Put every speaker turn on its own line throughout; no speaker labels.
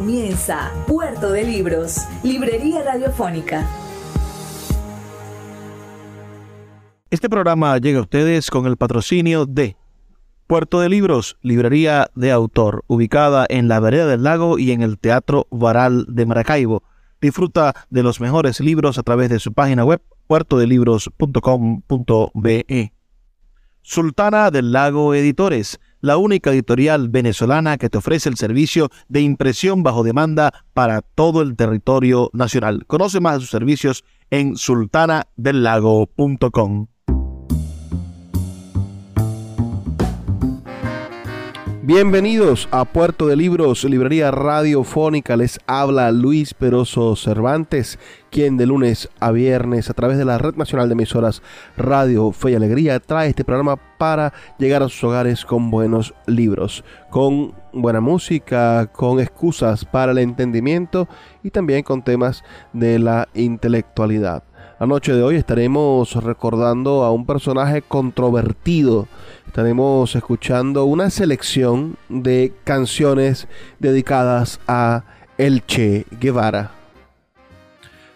Comienza Puerto de Libros, Librería Radiofónica.
Este programa llega a ustedes con el patrocinio de Puerto de Libros, librería de autor, ubicada en la vereda del lago y en el Teatro Varal de Maracaibo. Disfruta de los mejores libros a través de su página web puertodelibros.com.be. Sultana del Lago Editores la única editorial venezolana que te ofrece el servicio de impresión bajo demanda para todo el territorio nacional. Conoce más de sus servicios en sultanadelago.com. Bienvenidos a Puerto de Libros, librería radiofónica. Les habla Luis Peroso Cervantes, quien de lunes a viernes a través de la Red Nacional de Emisoras Radio Fe y Alegría trae este programa para llegar a sus hogares con buenos libros, con buena música, con excusas para el entendimiento y también con temas de la intelectualidad. La noche de hoy estaremos recordando a un personaje controvertido. Estaremos escuchando una selección de canciones dedicadas a El Che Guevara.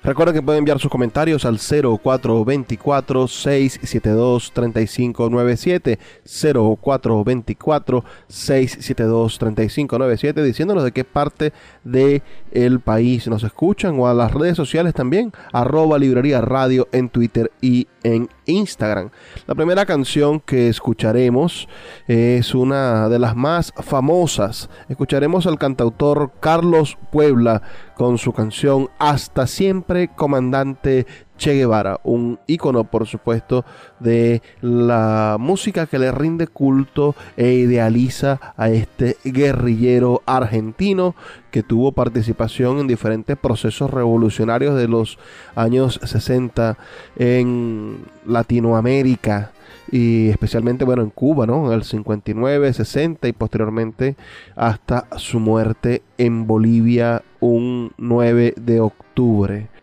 Recuerden que pueden enviar sus comentarios al 0424-672-3597, 0424-672-3597, diciéndonos de qué parte del el país nos escuchan o a las redes sociales también, arroba librería radio en Twitter y en Instagram. La primera canción que escucharemos es una de las más famosas. Escucharemos al cantautor Carlos Puebla con su canción Hasta siempre, comandante Che Guevara, un ícono por supuesto de la música que le rinde culto e idealiza a este guerrillero argentino que tuvo participación en diferentes procesos revolucionarios de los años 60 en Latinoamérica y especialmente bueno en Cuba, ¿no? En el 59, 60 y posteriormente hasta su muerte en Bolivia un 9 de octubre.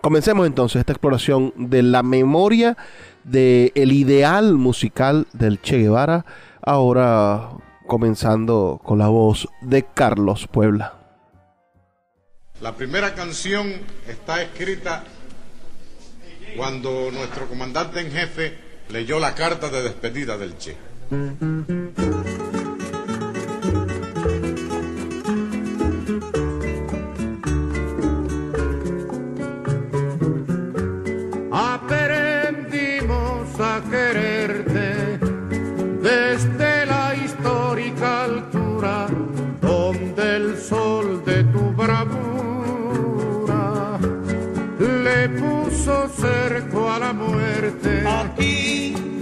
Comencemos entonces esta exploración de la memoria del el ideal musical del Che Guevara, ahora comenzando con la voz de Carlos Puebla.
La primera canción está escrita cuando nuestro comandante en jefe leyó la carta de despedida del Che.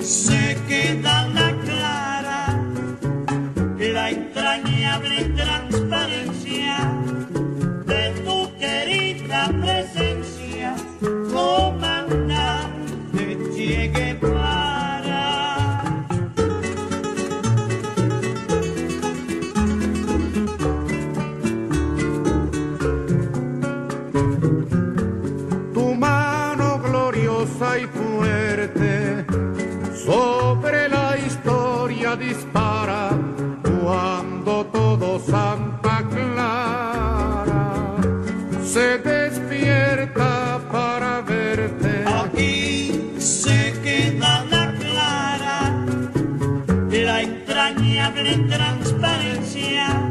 Se queda entrañable transparencia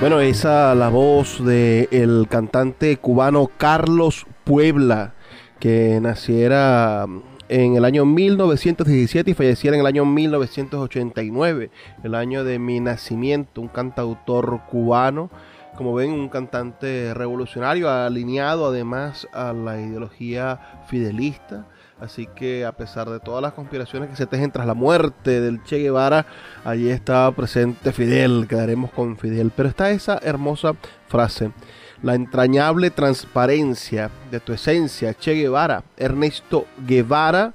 Bueno, esa la voz del el cantante cubano Carlos Puebla, que naciera en el año 1917 y falleciera en el año 1989, el año de mi nacimiento, un cantautor cubano, como ven, un cantante revolucionario, alineado además a la ideología fidelista. Así que a pesar de todas las conspiraciones que se tejen tras la muerte del Che Guevara, allí estaba presente Fidel, quedaremos con Fidel. Pero está esa hermosa frase, la entrañable transparencia de tu esencia, Che Guevara. Ernesto Guevara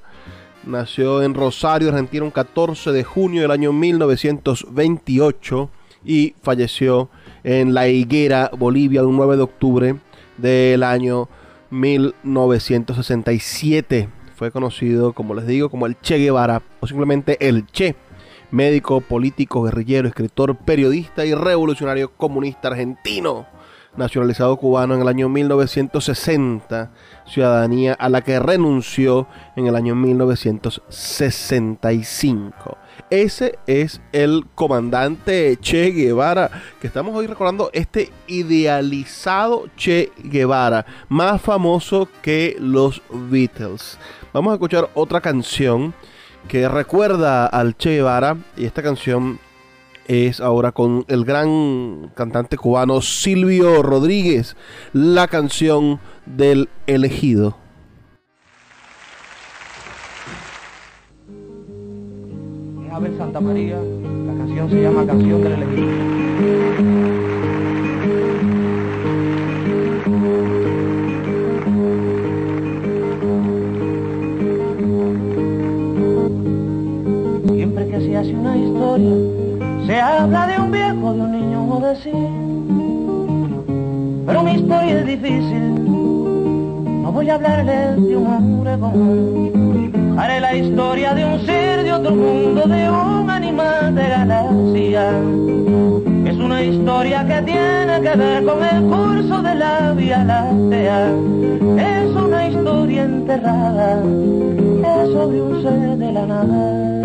nació en Rosario, Argentina, un 14 de junio del año 1928 y falleció en La Higuera, Bolivia, un 9 de octubre del año 1967 fue conocido, como les digo, como el Che Guevara o simplemente el Che, médico, político, guerrillero, escritor, periodista y revolucionario comunista argentino, nacionalizado cubano en el año 1960, ciudadanía a la que renunció en el año 1965. Ese es el comandante Che Guevara, que estamos hoy recordando este idealizado Che Guevara, más famoso que los Beatles. Vamos a escuchar otra canción que recuerda al Che Guevara y esta canción es ahora con el gran cantante cubano Silvio Rodríguez, la canción del elegido.
En Abel Santa María, la canción se llama Canción del Elegido. Siempre que se hace una historia, se habla de un viejo, de un niño o de sí. Pero mi historia es difícil, no voy a hablarles de un hombre común. Haré la historia de un ser de otro mundo, de un animal de galaxia. Es una historia que tiene que ver con el curso de la Vía Láctea. Es una historia enterrada, es sobre un ser de la nada.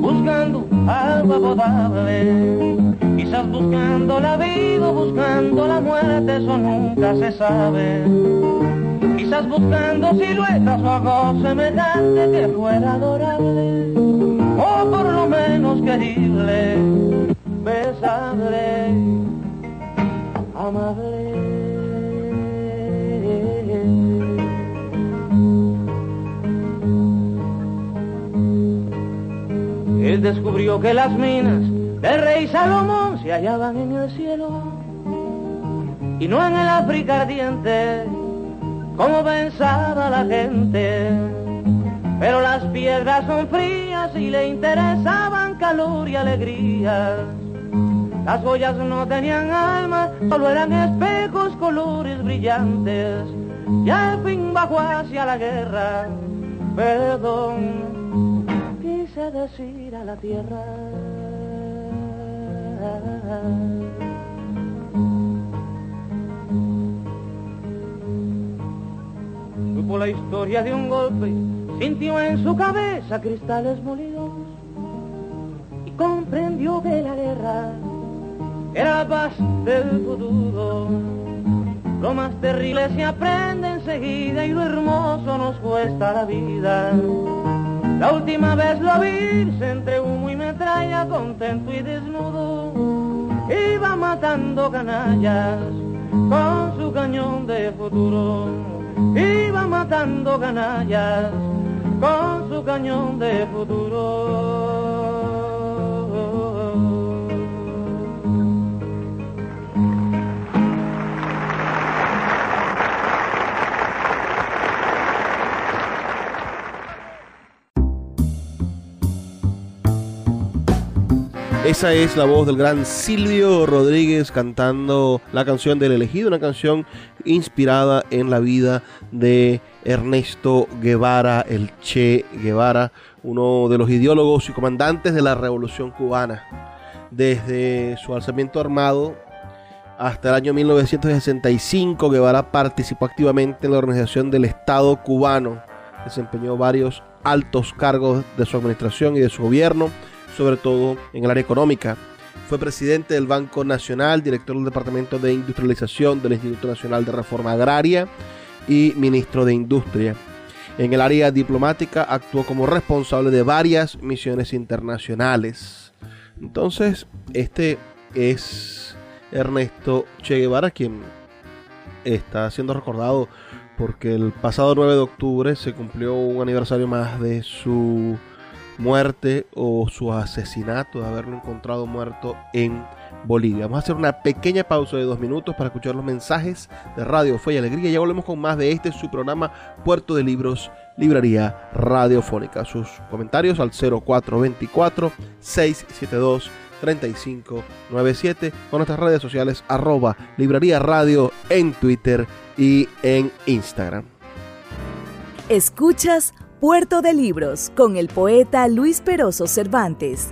Buscando agua potable. Quizás buscando la vida, buscando la muerte, eso nunca se sabe. Quizás buscando siluetas o algo semejante que fuera adorable. O por lo menos querible, besable, amable. Descubrió que las minas del rey Salomón se hallaban en el cielo. y no en el África ardiente, como pensaba la gente. Pero las piedras son frías y le interesaban calor y alegría. Las joyas no tenían alma, solo eran espejos, colores brillantes. Y al fin bajó hacia la guerra, perdón, decir a la tierra. Supo la historia de un golpe, sintió en su cabeza cristales molidos y comprendió que la guerra era paz del futuro. Lo más terrible se aprende enseguida y lo hermoso nos cuesta la vida. La última vez lo vi entre humo y metralla, contento y desnudo. Iba matando canallas con su cañón de futuro. Iba matando canallas con su cañón de futuro.
Esa es la voz del gran Silvio Rodríguez cantando la canción del elegido, una canción inspirada en la vida de Ernesto Guevara, el Che Guevara, uno de los ideólogos y comandantes de la Revolución Cubana. Desde su alzamiento armado hasta el año 1965, Guevara participó activamente en la organización del Estado cubano, desempeñó varios altos cargos de su administración y de su gobierno sobre todo en el área económica. Fue presidente del Banco Nacional, director del Departamento de Industrialización del Instituto Nacional de Reforma Agraria y ministro de Industria. En el área diplomática actuó como responsable de varias misiones internacionales. Entonces, este es Ernesto Che Guevara, quien está siendo recordado porque el pasado 9 de octubre se cumplió un aniversario más de su muerte o su asesinato, de haberlo encontrado muerto en Bolivia. Vamos a hacer una pequeña pausa de dos minutos para escuchar los mensajes de Radio Fe y Alegría. Ya volvemos con más de este su programa Puerto de Libros, Librería Radiofónica. Sus comentarios al 0424 672 3597 con nuestras redes sociales arroba librería radio en Twitter y en Instagram.
Escuchas Puerto de Libros con el poeta Luis Peroso Cervantes.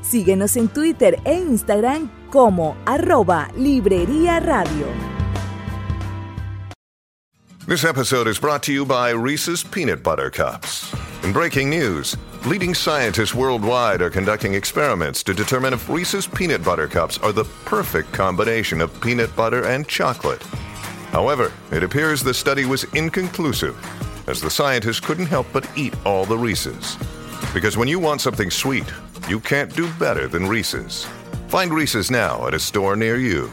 Síguenos en Twitter e Instagram como arroba Librería Radio.
This episode is brought to you by Reese's Peanut Butter Cups. In breaking news, leading scientists worldwide are conducting experiments to determine if Reese's Peanut Butter Cups are the perfect combination of peanut butter and chocolate. However, it appears the study was inconclusive as the scientists couldn't help but eat all the Reese's. Because when you want something sweet, you can't do better than Reese's. Find Reese's now at a store near you.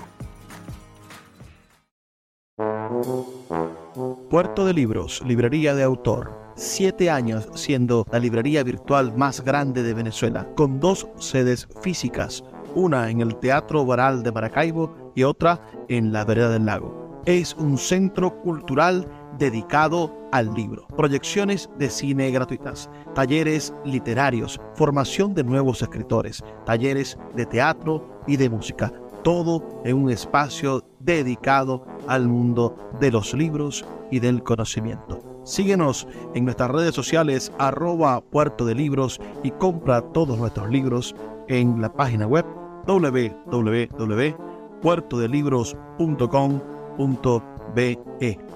Puerto de Libros, librería de autor. Siete años siendo la librería virtual más grande de Venezuela, con dos sedes físicas, una en el Teatro Baral de Maracaibo y otra en la Vereda del Lago. Es un centro cultural dedicado al libro, proyecciones de cine gratuitas, talleres literarios, formación de nuevos escritores, talleres de teatro y de música, todo en un espacio dedicado al mundo de los libros y del conocimiento. Síguenos en nuestras redes sociales arroba puerto de libros y compra todos nuestros libros en la página web www.puertodelibros.com.be.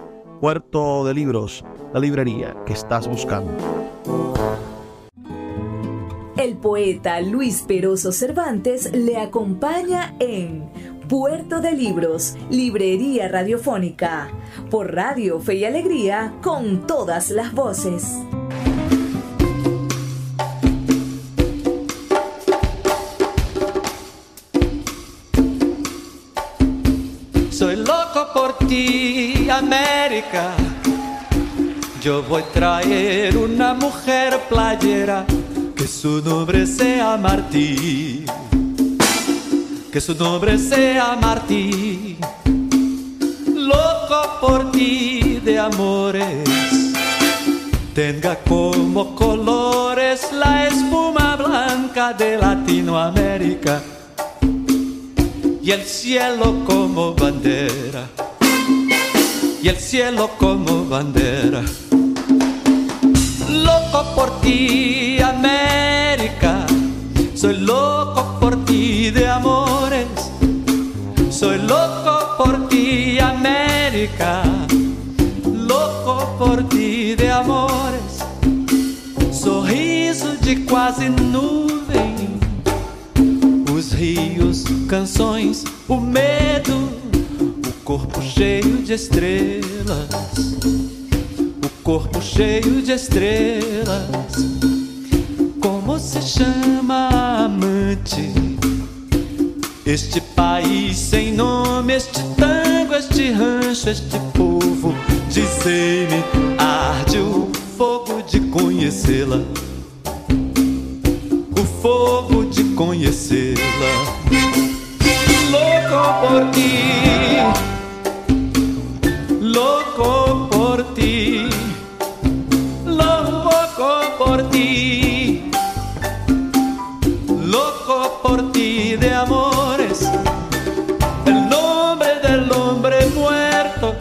Puerto de Libros, la librería que estás buscando.
El poeta Luis Peroso Cervantes le acompaña en Puerto de Libros, Librería Radiofónica, por Radio Fe y Alegría, con todas las voces.
Por ti, América. Yo voy a traer una mujer playera que su nombre sea Martí. Que su nombre sea Martí. loco por ti de amores. Tenga como colores la espuma blanca de Latinoamérica y el cielo como bandera. Y el cielo como bandera. Loco por ti, América. Soy loco por ti de amores. Soy loco por ti, América. Loco por ti de amores. Sorriso de quase nuvem. Os rios, canções, o medo. O corpo cheio de estrelas. O corpo cheio de estrelas. Como se chama amante? Este país sem nome, este tango, este rancho, este povo. Dizei-me, arde o fogo de conhecê-la. O fogo de conhecê-la. Louco por ti, louco por ti, louco por ti, loco por ti de amores. El nombre del hombre muerto.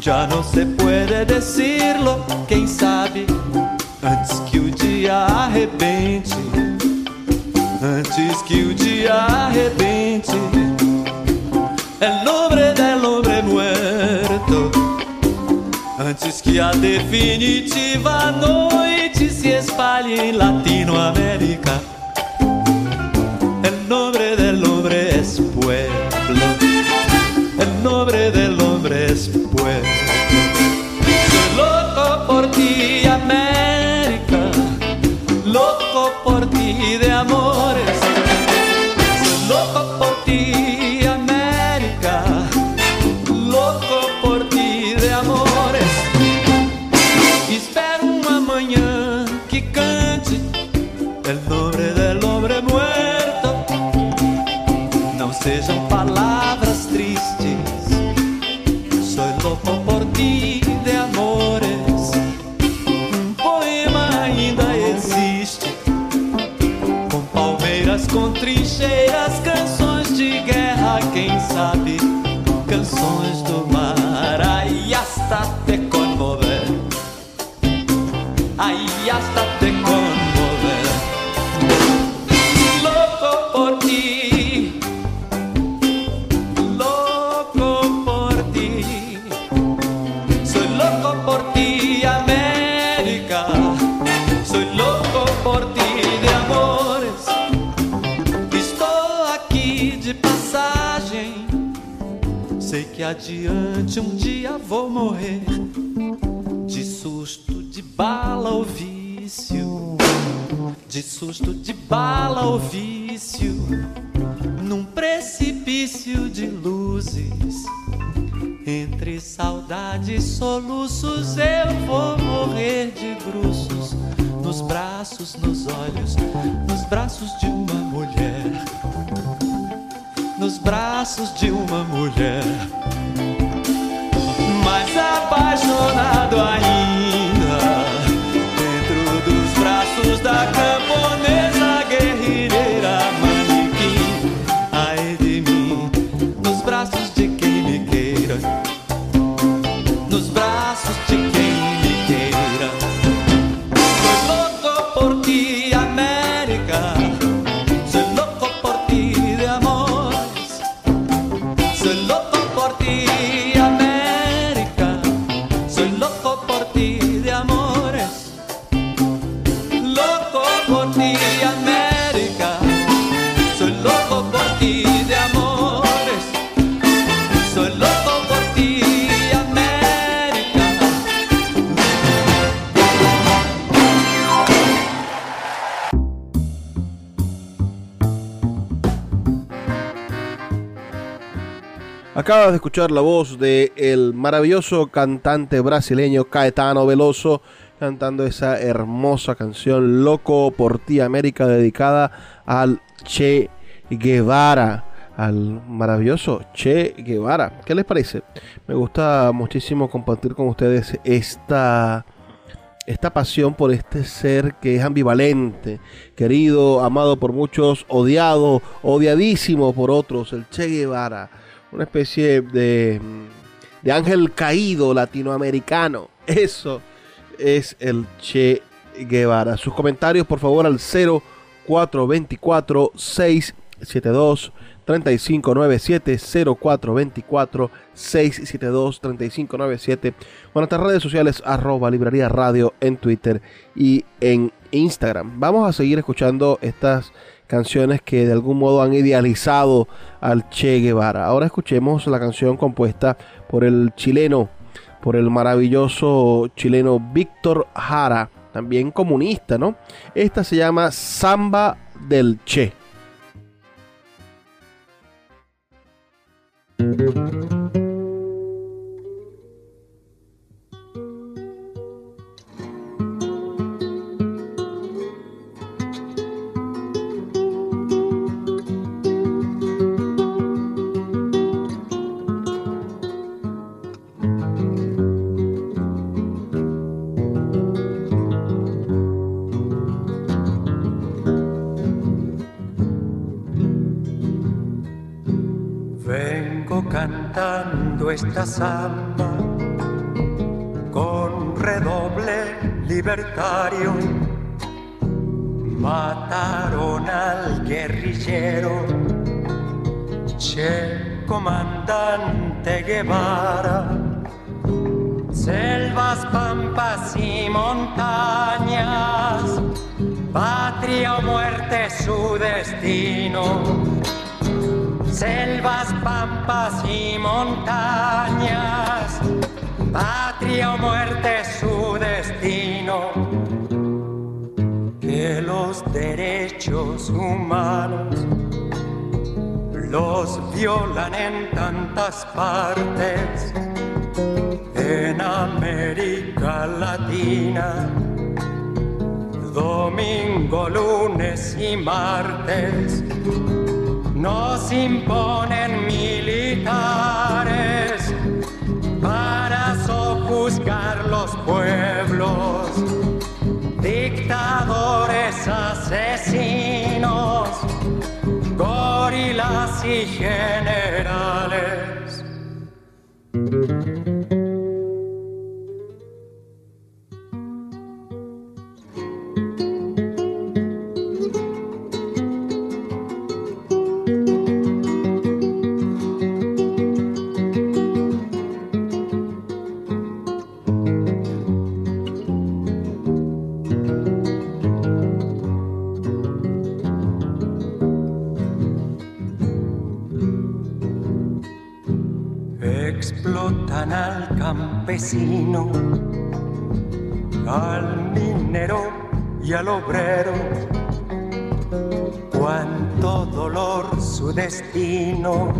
Já não se puede decirlo, quem sabe. Antes que o dia arrebente, antes que o dia arrebente. El nombre del hombre muerto, antes que a definitiva noite se espalhe em Latinoamérica. El nombre del hombre es pueblo. El nombre del hombre es pueblo. Soy loco por ti, América. Loco por ti de amores. sejam paz. Sei que adiante um dia vou morrer. De susto de bala ou vício. De susto de bala ou vício. Num precipício de luzes. Entre saudade e soluços eu vou morrer de bruços Nos braços, nos olhos, nos braços de uma mulher Nos braços de uma mulher. Mais apaixonado ainda Dentro dos braços da camponesa
Acabas de escuchar la voz de el maravilloso cantante brasileño Caetano Veloso cantando esa hermosa canción Loco por ti América dedicada al Che Guevara, al maravilloso Che Guevara. ¿Qué les parece? Me gusta muchísimo compartir con ustedes esta, esta pasión por este ser que es ambivalente, querido, amado por muchos, odiado, odiadísimo por otros, el Che Guevara, una especie de, de ángel caído latinoamericano. Eso es el Che Guevara. Sus comentarios, por favor, al 0424 672 3597 0424 672 3597 o nuestras redes sociales arroba librería radio en Twitter y en Instagram. Vamos a seguir escuchando estas canciones que de algún modo han idealizado al Che Guevara. Ahora escuchemos la canción compuesta por el chileno, por el maravilloso chileno Víctor Jara, también comunista, ¿no? Esta se llama Samba del Che.
Vengo cantando esta samba con redoble libertario. Mataron al guerrillero, Che comandante Guevara. Selvas, pampas y montañas, patria o muerte su destino selvas, pampas y montañas, patria o muerte su destino. Que los derechos humanos los violan en tantas partes, en América Latina, domingo, lunes y martes nos imponen militares para sojuzgar los pueblos, dictadores asesinos, gorilas y generales. Explotan al campesino, al minero y al obrero. Cuánto dolor su destino,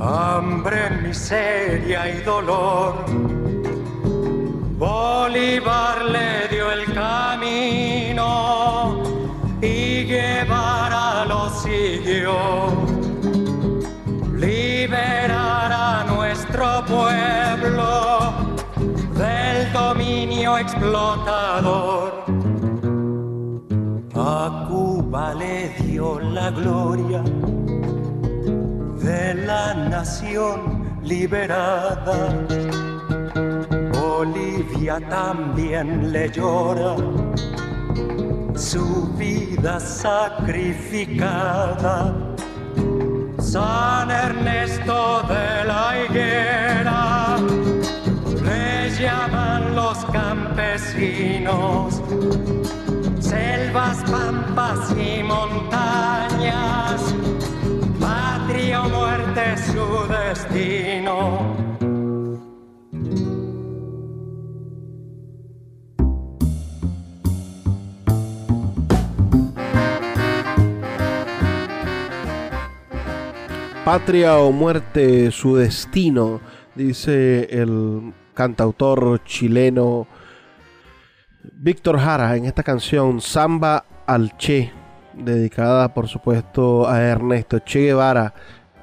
hambre, miseria y dolor. Bolívar le dio el camino y Guevara lo siguió pueblo del dominio explotador. A Cuba le dio la gloria de la nación liberada. Bolivia también le llora su vida sacrificada. San Ernesto de la Higuera, le llaman los campesinos, selvas, pampas y montañas, patria o muerte su destino.
Patria o muerte, su destino, dice el cantautor chileno Víctor Jara en esta canción Samba al Che. dedicada por supuesto a Ernesto Che Guevara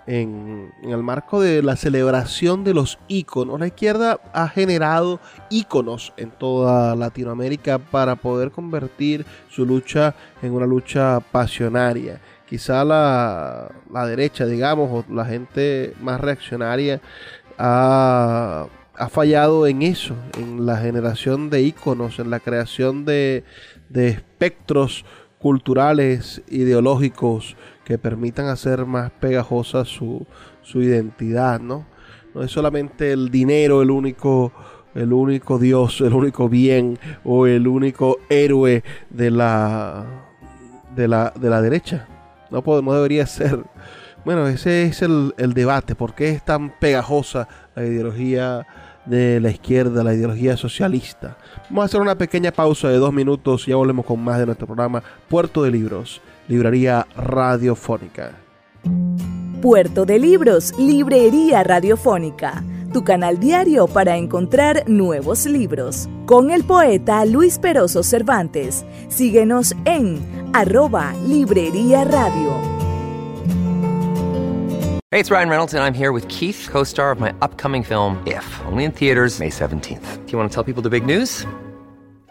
en, el marco de la celebración de los íconos. La izquierda ha generado íconos en toda Latinoamérica para poder convertir su lucha en una lucha pasionaria. Quizá la, la derecha, digamos, o la gente más reaccionaria ha, ha, fallado en eso, en la generación de íconos, en la creación de, de espectros culturales, ideológicos, que permitan hacer más pegajosa su, su identidad, ¿no? No es solamente el dinero el único, el único Dios, el único bien o el único héroe de la, de la, de la derecha. No, no debería ser. Bueno, ese es el, el debate. ¿Por qué es tan pegajosa la ideología de la izquierda, la ideología socialista? Vamos a hacer una pequeña pausa de dos minutos y ya volvemos con más de nuestro programa Puerto de Libros. Librería Radiofónica.
Puerto de Libros, Librería Radiofónica, tu canal diario para encontrar nuevos libros. Con el poeta Luis Peroso Cervantes. Síguenos en arroba Librería Radio.
Hey, it's Ryan Reynolds and I'm here with Keith, co-star of my upcoming film, If, only in theaters May 17th. Do you want to tell people the big news?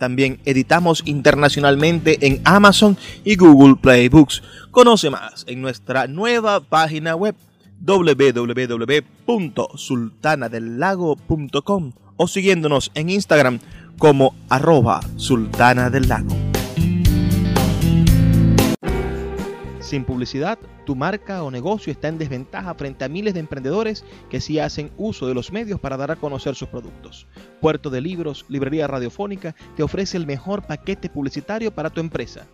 también editamos internacionalmente en Amazon y Google Play Books. Conoce más en nuestra nueva página web www.sultanadelago.com o siguiéndonos en Instagram como arroba sultana del lago. Sin publicidad, tu marca o negocio está en desventaja frente a miles de emprendedores que sí hacen uso de los medios para dar a conocer sus productos. Puerto de Libros, Librería Radiofónica, te ofrece el mejor paquete publicitario para tu empresa.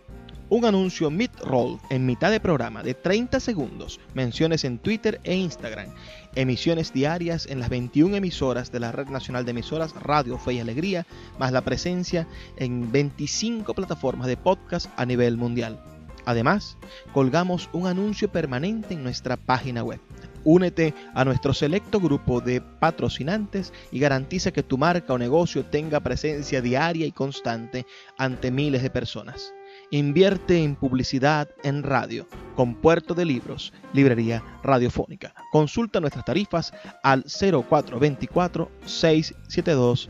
Un anuncio mid-roll en mitad de programa de 30 segundos, menciones en Twitter e Instagram, emisiones diarias en las 21 emisoras de la Red Nacional de Emisoras Radio Fe y Alegría, más la presencia en 25 plataformas de podcast a nivel mundial. Además, colgamos un anuncio permanente en nuestra página web. Únete a nuestro selecto grupo de patrocinantes y garantiza que tu marca o negocio tenga presencia diaria y constante ante miles de personas. Invierte en publicidad en radio con Puerto de Libros, Librería Radiofónica. Consulta nuestras tarifas al 0424 672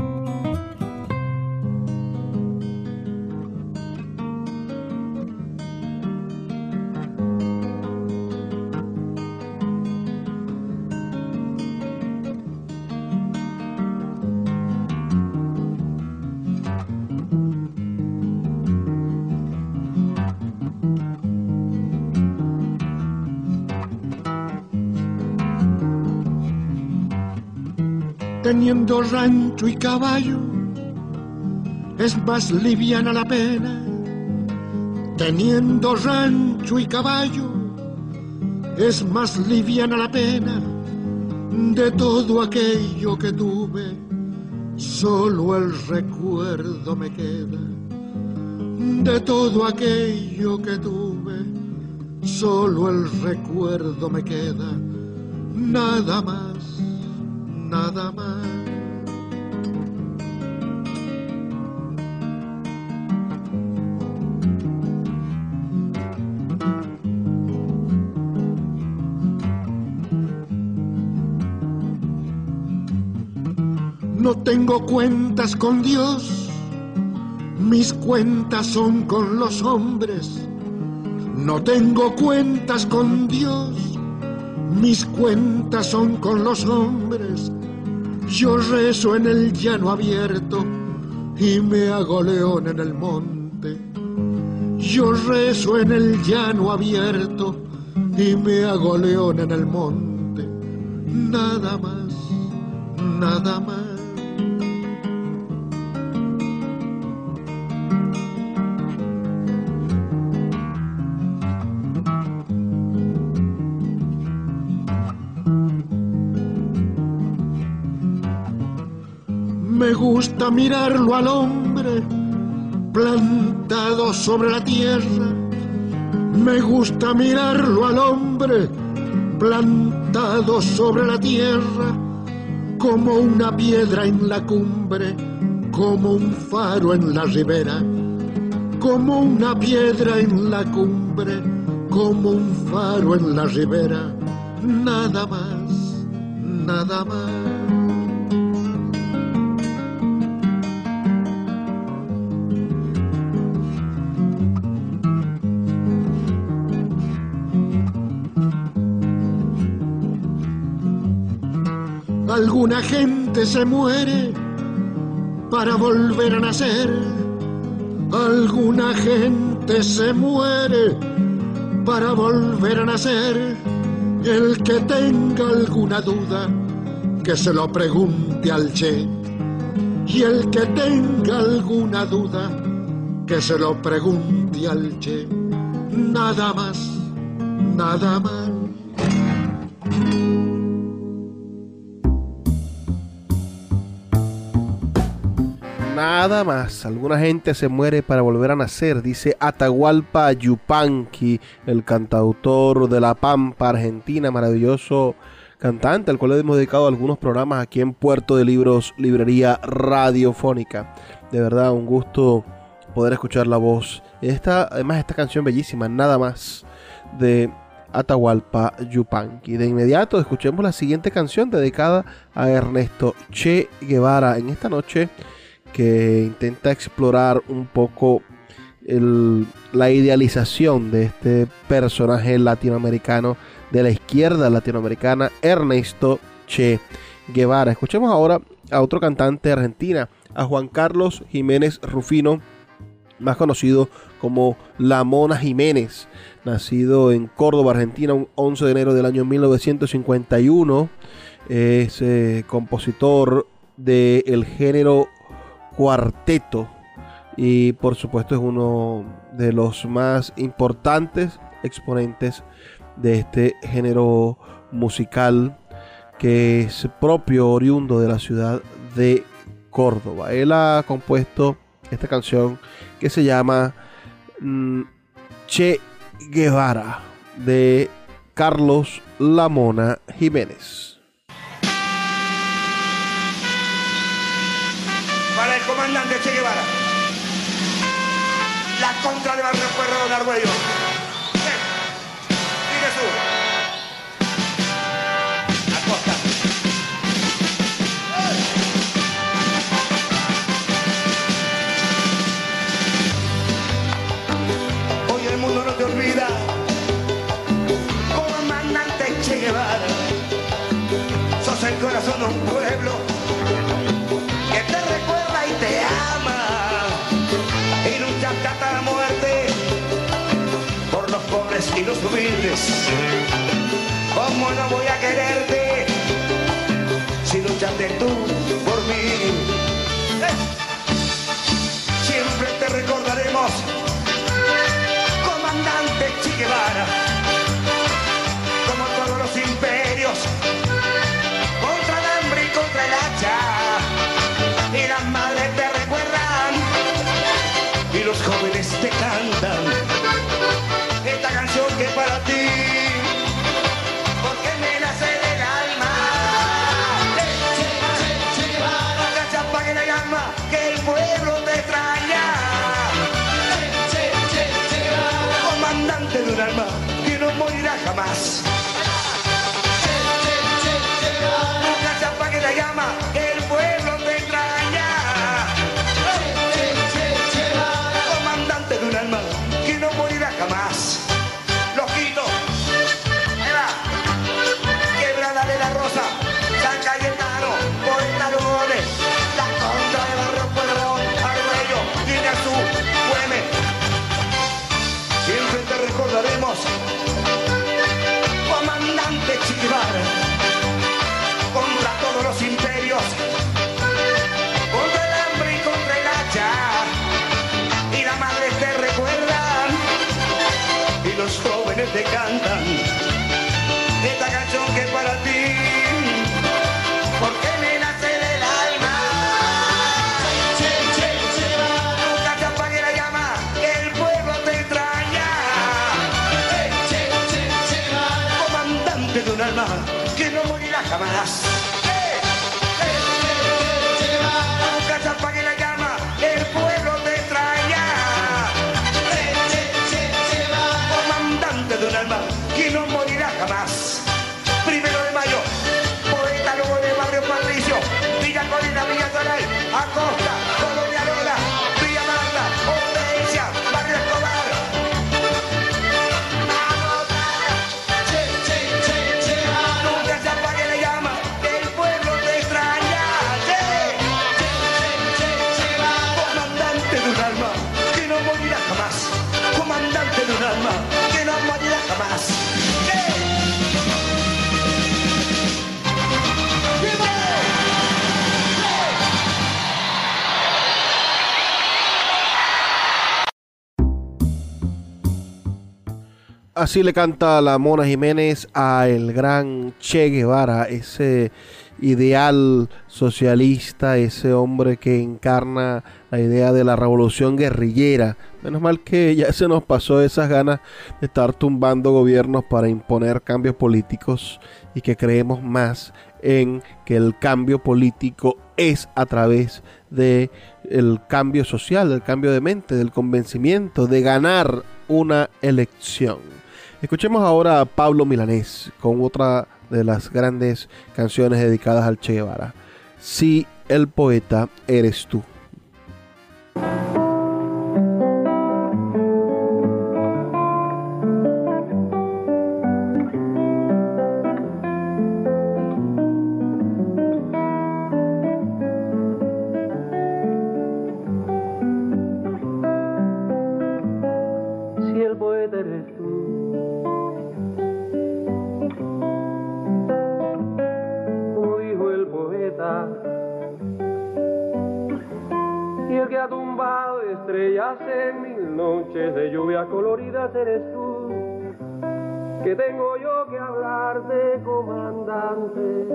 Teniendo rancho y caballo, es más liviana la pena. Teniendo rancho y caballo, es más liviana la pena. De todo aquello que tuve, solo el recuerdo me queda. De todo aquello que tuve, solo el recuerdo me queda. Nada más nada más. No tengo cuentas con Dios, mis cuentas son con los hombres. No tengo cuentas con Dios, mis cuentas son con los hombres. Yo rezo en el llano abierto y me hago león en el monte. Yo rezo en el llano abierto y me hago león en el monte. Nada más, nada más. Gusta mirarlo al hombre plantado sobre la tierra. Me gusta mirarlo al hombre plantado sobre la tierra como una piedra en la cumbre, como un faro en la ribera, como una piedra en la cumbre, como un faro en la ribera. Nada más, nada más. Alguna gente se muere para volver a nacer. Alguna gente se muere para volver a nacer. El que tenga alguna duda, que se lo pregunte al Che. Y el que tenga alguna duda, que se lo pregunte al Che. Nada más, nada más.
Nada más. Alguna gente se muere para volver a nacer, dice Atahualpa Yupanqui, el cantautor de La Pampa, Argentina, maravilloso cantante, al cual le hemos dedicado algunos programas aquí en Puerto de Libros, Librería Radiofónica. De verdad, un gusto poder escuchar la voz. Esta, además, esta canción bellísima, nada más, de Atahualpa Yupanqui. De inmediato, escuchemos la siguiente canción dedicada a Ernesto Che Guevara en esta noche que intenta explorar un poco la idealización de este personaje latinoamericano de la izquierda latinoamericana, Ernesto Che Guevara. Escuchemos ahora a otro cantante de Argentina, a Juan Carlos Jiménez Rufino, más conocido como La Mona Jiménez, nacido en Córdoba, Argentina, un 11 de enero del año 1951. Es eh, compositor del género cuarteto y por supuesto es uno de los más importantes exponentes de este género musical que es propio oriundo de la ciudad de Córdoba. Él ha compuesto esta canción que se llama mm, Che Guevara de Carlos Lamona Jiménez.
Comandante Che Guevara. La contra de Barrio Puerto Don Arguello. Sigue su. Acosta. Hoy el mundo no te olvida. Comandante Che Guevara. Sos el corazón de un pueblo y luchaste hasta la muerte por los pobres y los humildes. ¿Cómo no voy a quererte si luchaste tú por mí? Eh. Siempre te recordaremos, cantan
Así le canta la Mona Jiménez a el gran Che Guevara, ese ideal socialista, ese hombre que encarna la idea de la revolución guerrillera. Menos mal que ya se nos pasó esas ganas de estar tumbando gobiernos para imponer cambios políticos y que creemos más en que el cambio político es a través de el cambio social, del cambio de mente, del convencimiento, de ganar una elección. Escuchemos ahora a Pablo Milanés con otra de las grandes canciones dedicadas al Che Guevara. Si el poeta eres tú.
Eres tú. Que tengo yo que hablarte, comandante.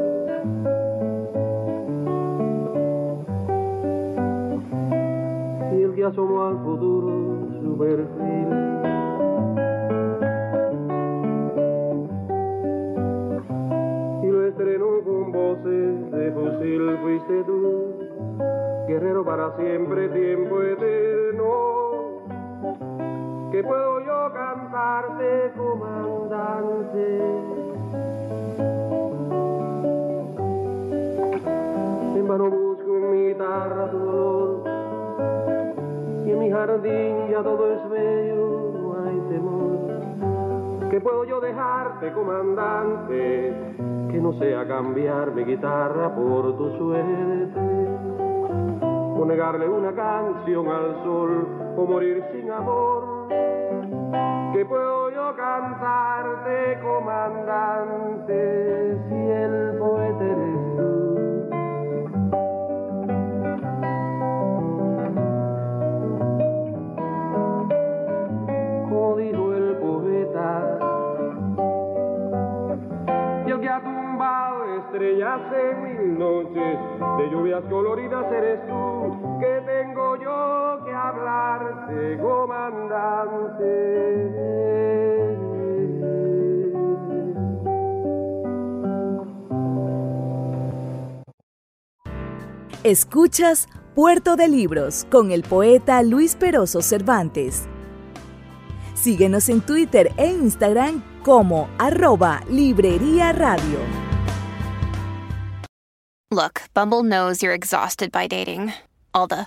Y el que asomó al futuro su perfil. y lo estrenó con voces de fusil fuiste tú, guerrero para siempre, tiempo eterno, que puedo cantarte, comandante. En vano busco en mi guitarra tu dolor, y en mi jardín ya todo es bello, no hay temor. Que puedo yo dejarte, comandante, que no sea cambiar mi guitarra por tu suerte, o negarle una canción al sol, o morir sin amor, que puedo yo cantarte, comandante, si el poeta eres tú. Dijo el poeta, y el que ha tumbado estrellas en mil noches de lluvias coloridas eres tú, tengo que hablarte, comandante.
Escuchas Puerto de Libros con el poeta Luis Peroso Cervantes. Síguenos en Twitter e Instagram como arroba Librería Radio.
Look, Bumble knows you're exhausted by dating. All the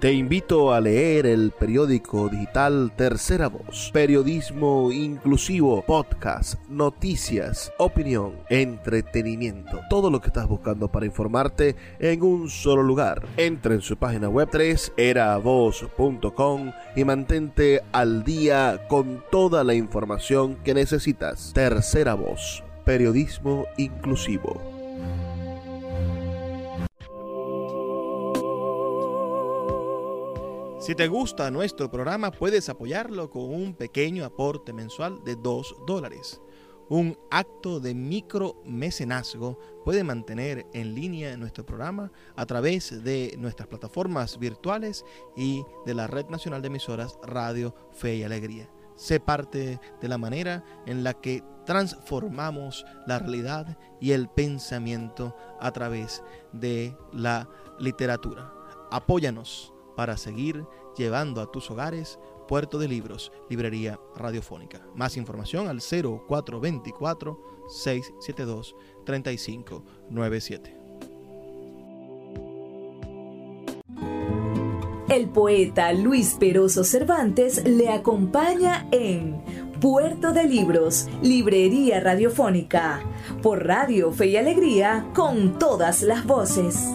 Te invito a leer el periódico digital Tercera Voz, periodismo inclusivo, podcast, noticias, opinión, entretenimiento, todo lo que estás buscando para informarte en un solo lugar. Entra en su página web 3eravoz.com y mantente al día con toda la información que necesitas. Tercera Voz, periodismo inclusivo.
Si te gusta nuestro programa, puedes apoyarlo con un pequeño aporte mensual de 2 dólares. Un acto de micromecenazgo puede mantener en línea nuestro programa a través de nuestras plataformas virtuales y de la Red Nacional de Emisoras Radio Fe y Alegría. Sé parte de la manera en la que transformamos la realidad y el pensamiento a través de la literatura. Apóyanos para seguir llevando a tus hogares Puerto de Libros, Librería Radiofónica. Más información al 0424-672-3597.
El poeta Luis Peroso Cervantes le acompaña en Puerto de Libros, Librería Radiofónica, por Radio Fe y Alegría, con todas las voces.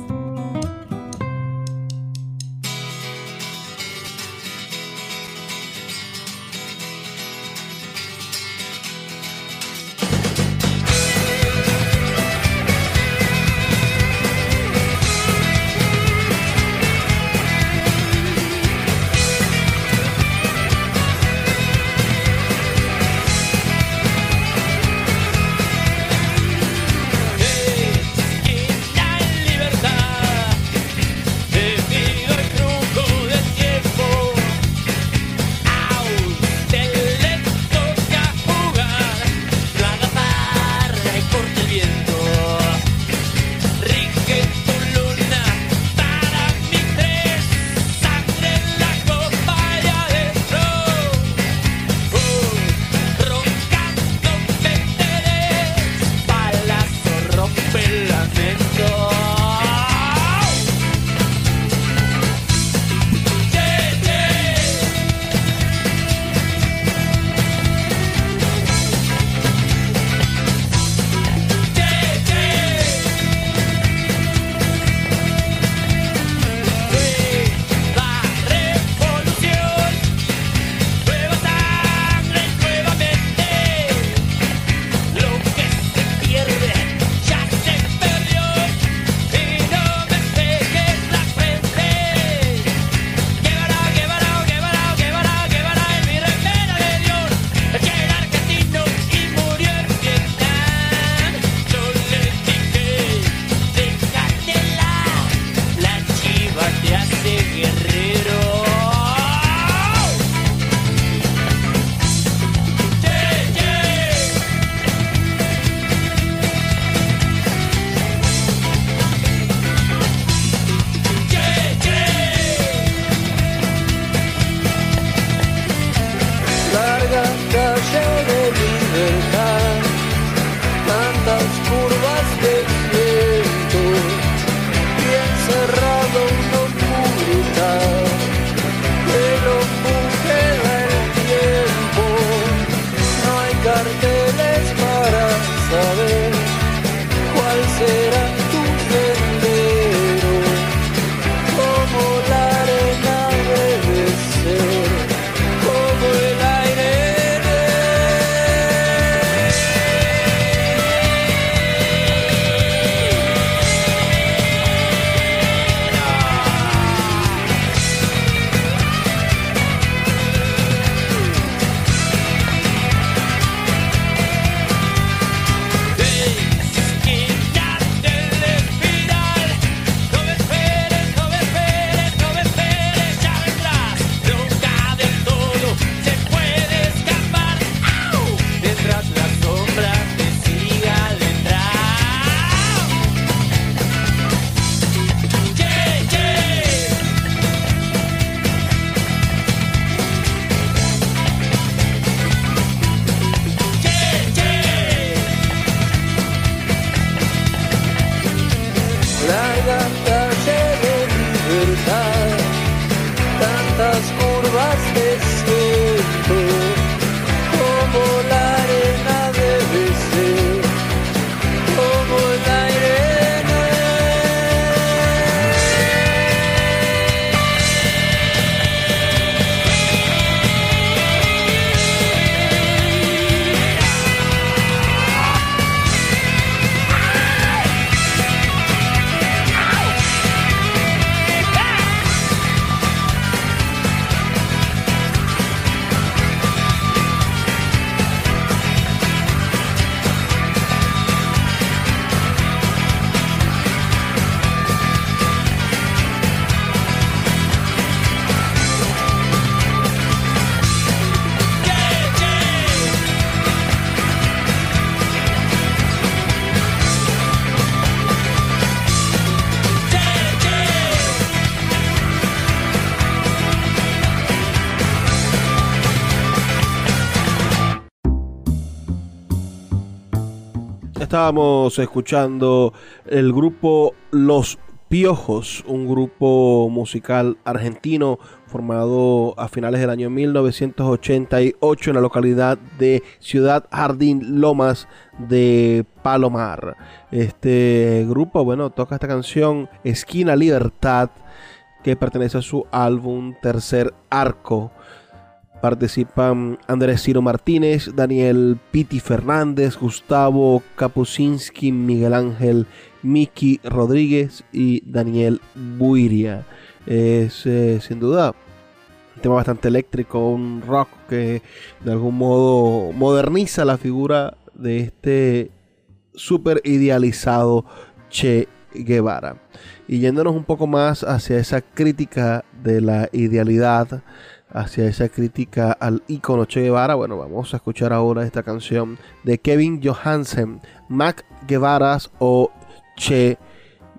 Estábamos escuchando el grupo Los Piojos, un grupo musical argentino formado a finales del año 1988 en la localidad de Ciudad Jardín Lomas de Palomar. Este grupo, bueno, toca esta canción Esquina Libertad que pertenece a su álbum Tercer Arco. Participan Andrés Ciro Martínez, Daniel Piti Fernández, Gustavo Kapusinski, Miguel Ángel Miki Rodríguez y Daniel Buiria. Es eh, sin duda un tema bastante eléctrico, un rock que de algún modo moderniza la figura de este súper idealizado Che Guevara. Y yéndonos un poco más hacia esa crítica de la idealidad, hacia esa crítica al icono Che Guevara, bueno, vamos a escuchar ahora esta canción de Kevin Johansen, Mac Guevaras o Che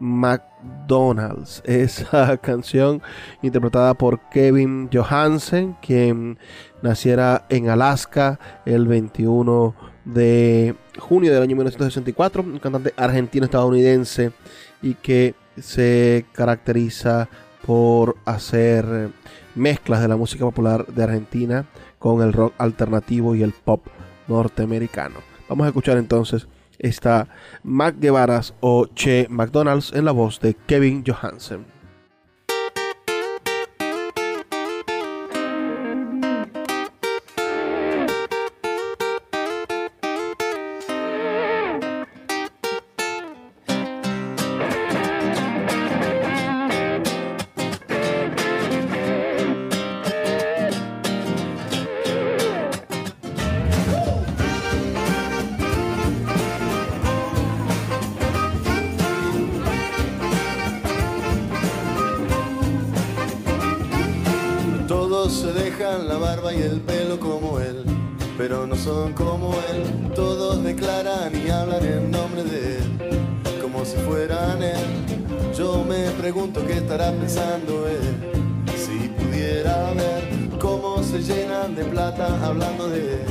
McDonald's. Esa canción interpretada por Kevin Johansen, quien naciera en Alaska el 21 de junio del año 1964, un cantante argentino-estadounidense y que se caracteriza por hacer mezclas de la música popular de Argentina con el rock alternativo y el pop norteamericano. Vamos a escuchar entonces esta Mac Guevaras o Che McDonald's en la voz de Kevin Johansen.
Son como él. Todos declaran y hablan en nombre de él, como si fueran él. Yo me pregunto qué estará pensando él, si pudiera ver cómo se llenan de plata hablando de él,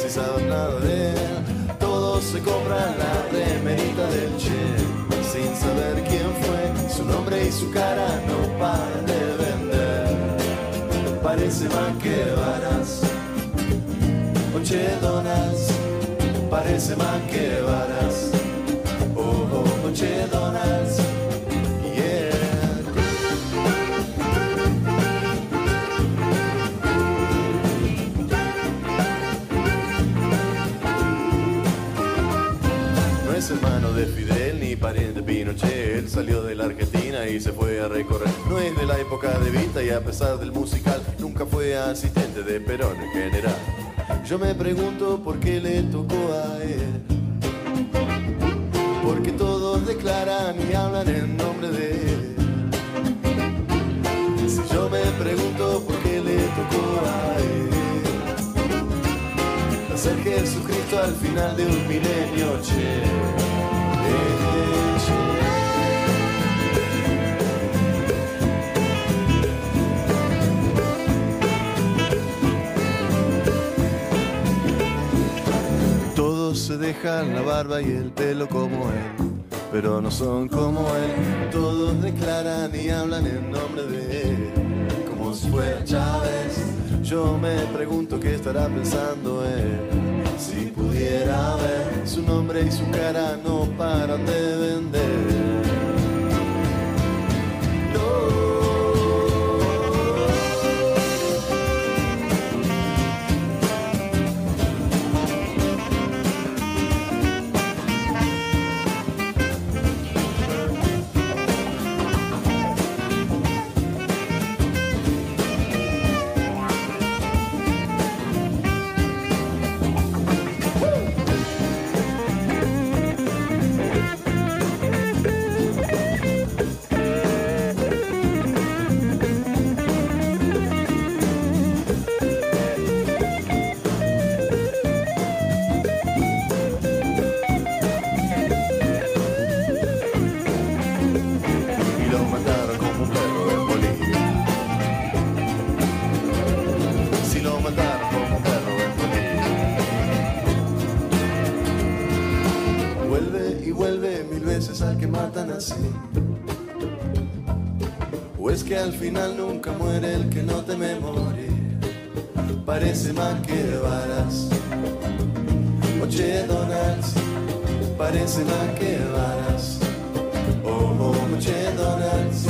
si saben nada de él. Todos se compran la remerita del Che, sin saber quién fue, su nombre y su cara no paran de vender parece más que varas. Parece varas. Hermano de Fidel ni pariente de Pinochet, él salió de la Argentina y se fue a recorrer. No es de la época de Vita y a pesar del musical nunca fue asistente de Perón en general. Yo me pregunto por qué le tocó a él. Porque todos declaran y hablan en nombre de él. Si yo me pregunto por qué le tocó a él. Ser Jesucristo al final de un milenio, che. Eh, che. Dejan la barba y el pelo como él, pero no son como él. Todos declaran y hablan en nombre de él, como si fuera Chávez. Yo me pregunto qué estará pensando él. Si pudiera ver su nombre y su cara no paran de vender. Así. O es que al final nunca muere el que no teme morir. Parece más que varas. Oye, Donalds, parece más que varas. Oh, oh, Donalds,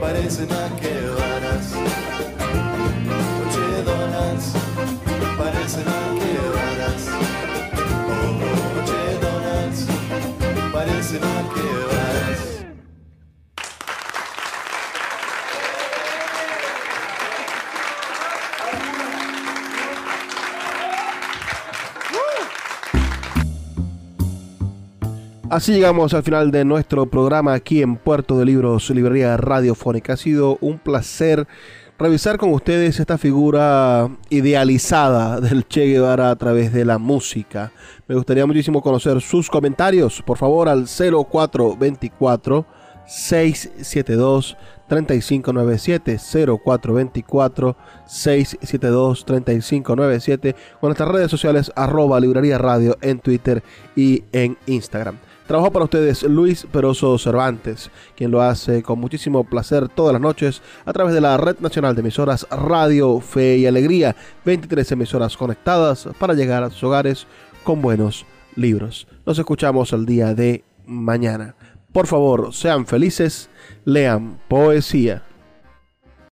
parece más que varas. Oye, Donalds, parece más que varas. Parece más
Así llegamos al final de nuestro programa aquí en Puerto de Libros, Librería Radiofónica. Ha sido un placer revisar con ustedes esta figura idealizada del Che Guevara a través de la música. Me gustaría muchísimo conocer sus comentarios, por favor, al 0424 672 3597 0424 672 3597 o en nuestras redes sociales arroba librería radio en Twitter y en Instagram. Trabajo para ustedes Luis Peroso Cervantes, quien lo hace con muchísimo placer todas las noches a través de la Red Nacional de Emisoras Radio Fe y Alegría, 23 emisoras conectadas para llegar a sus hogares con buenos libros. Nos escuchamos el día de mañana. Por favor, sean felices, lean poesía.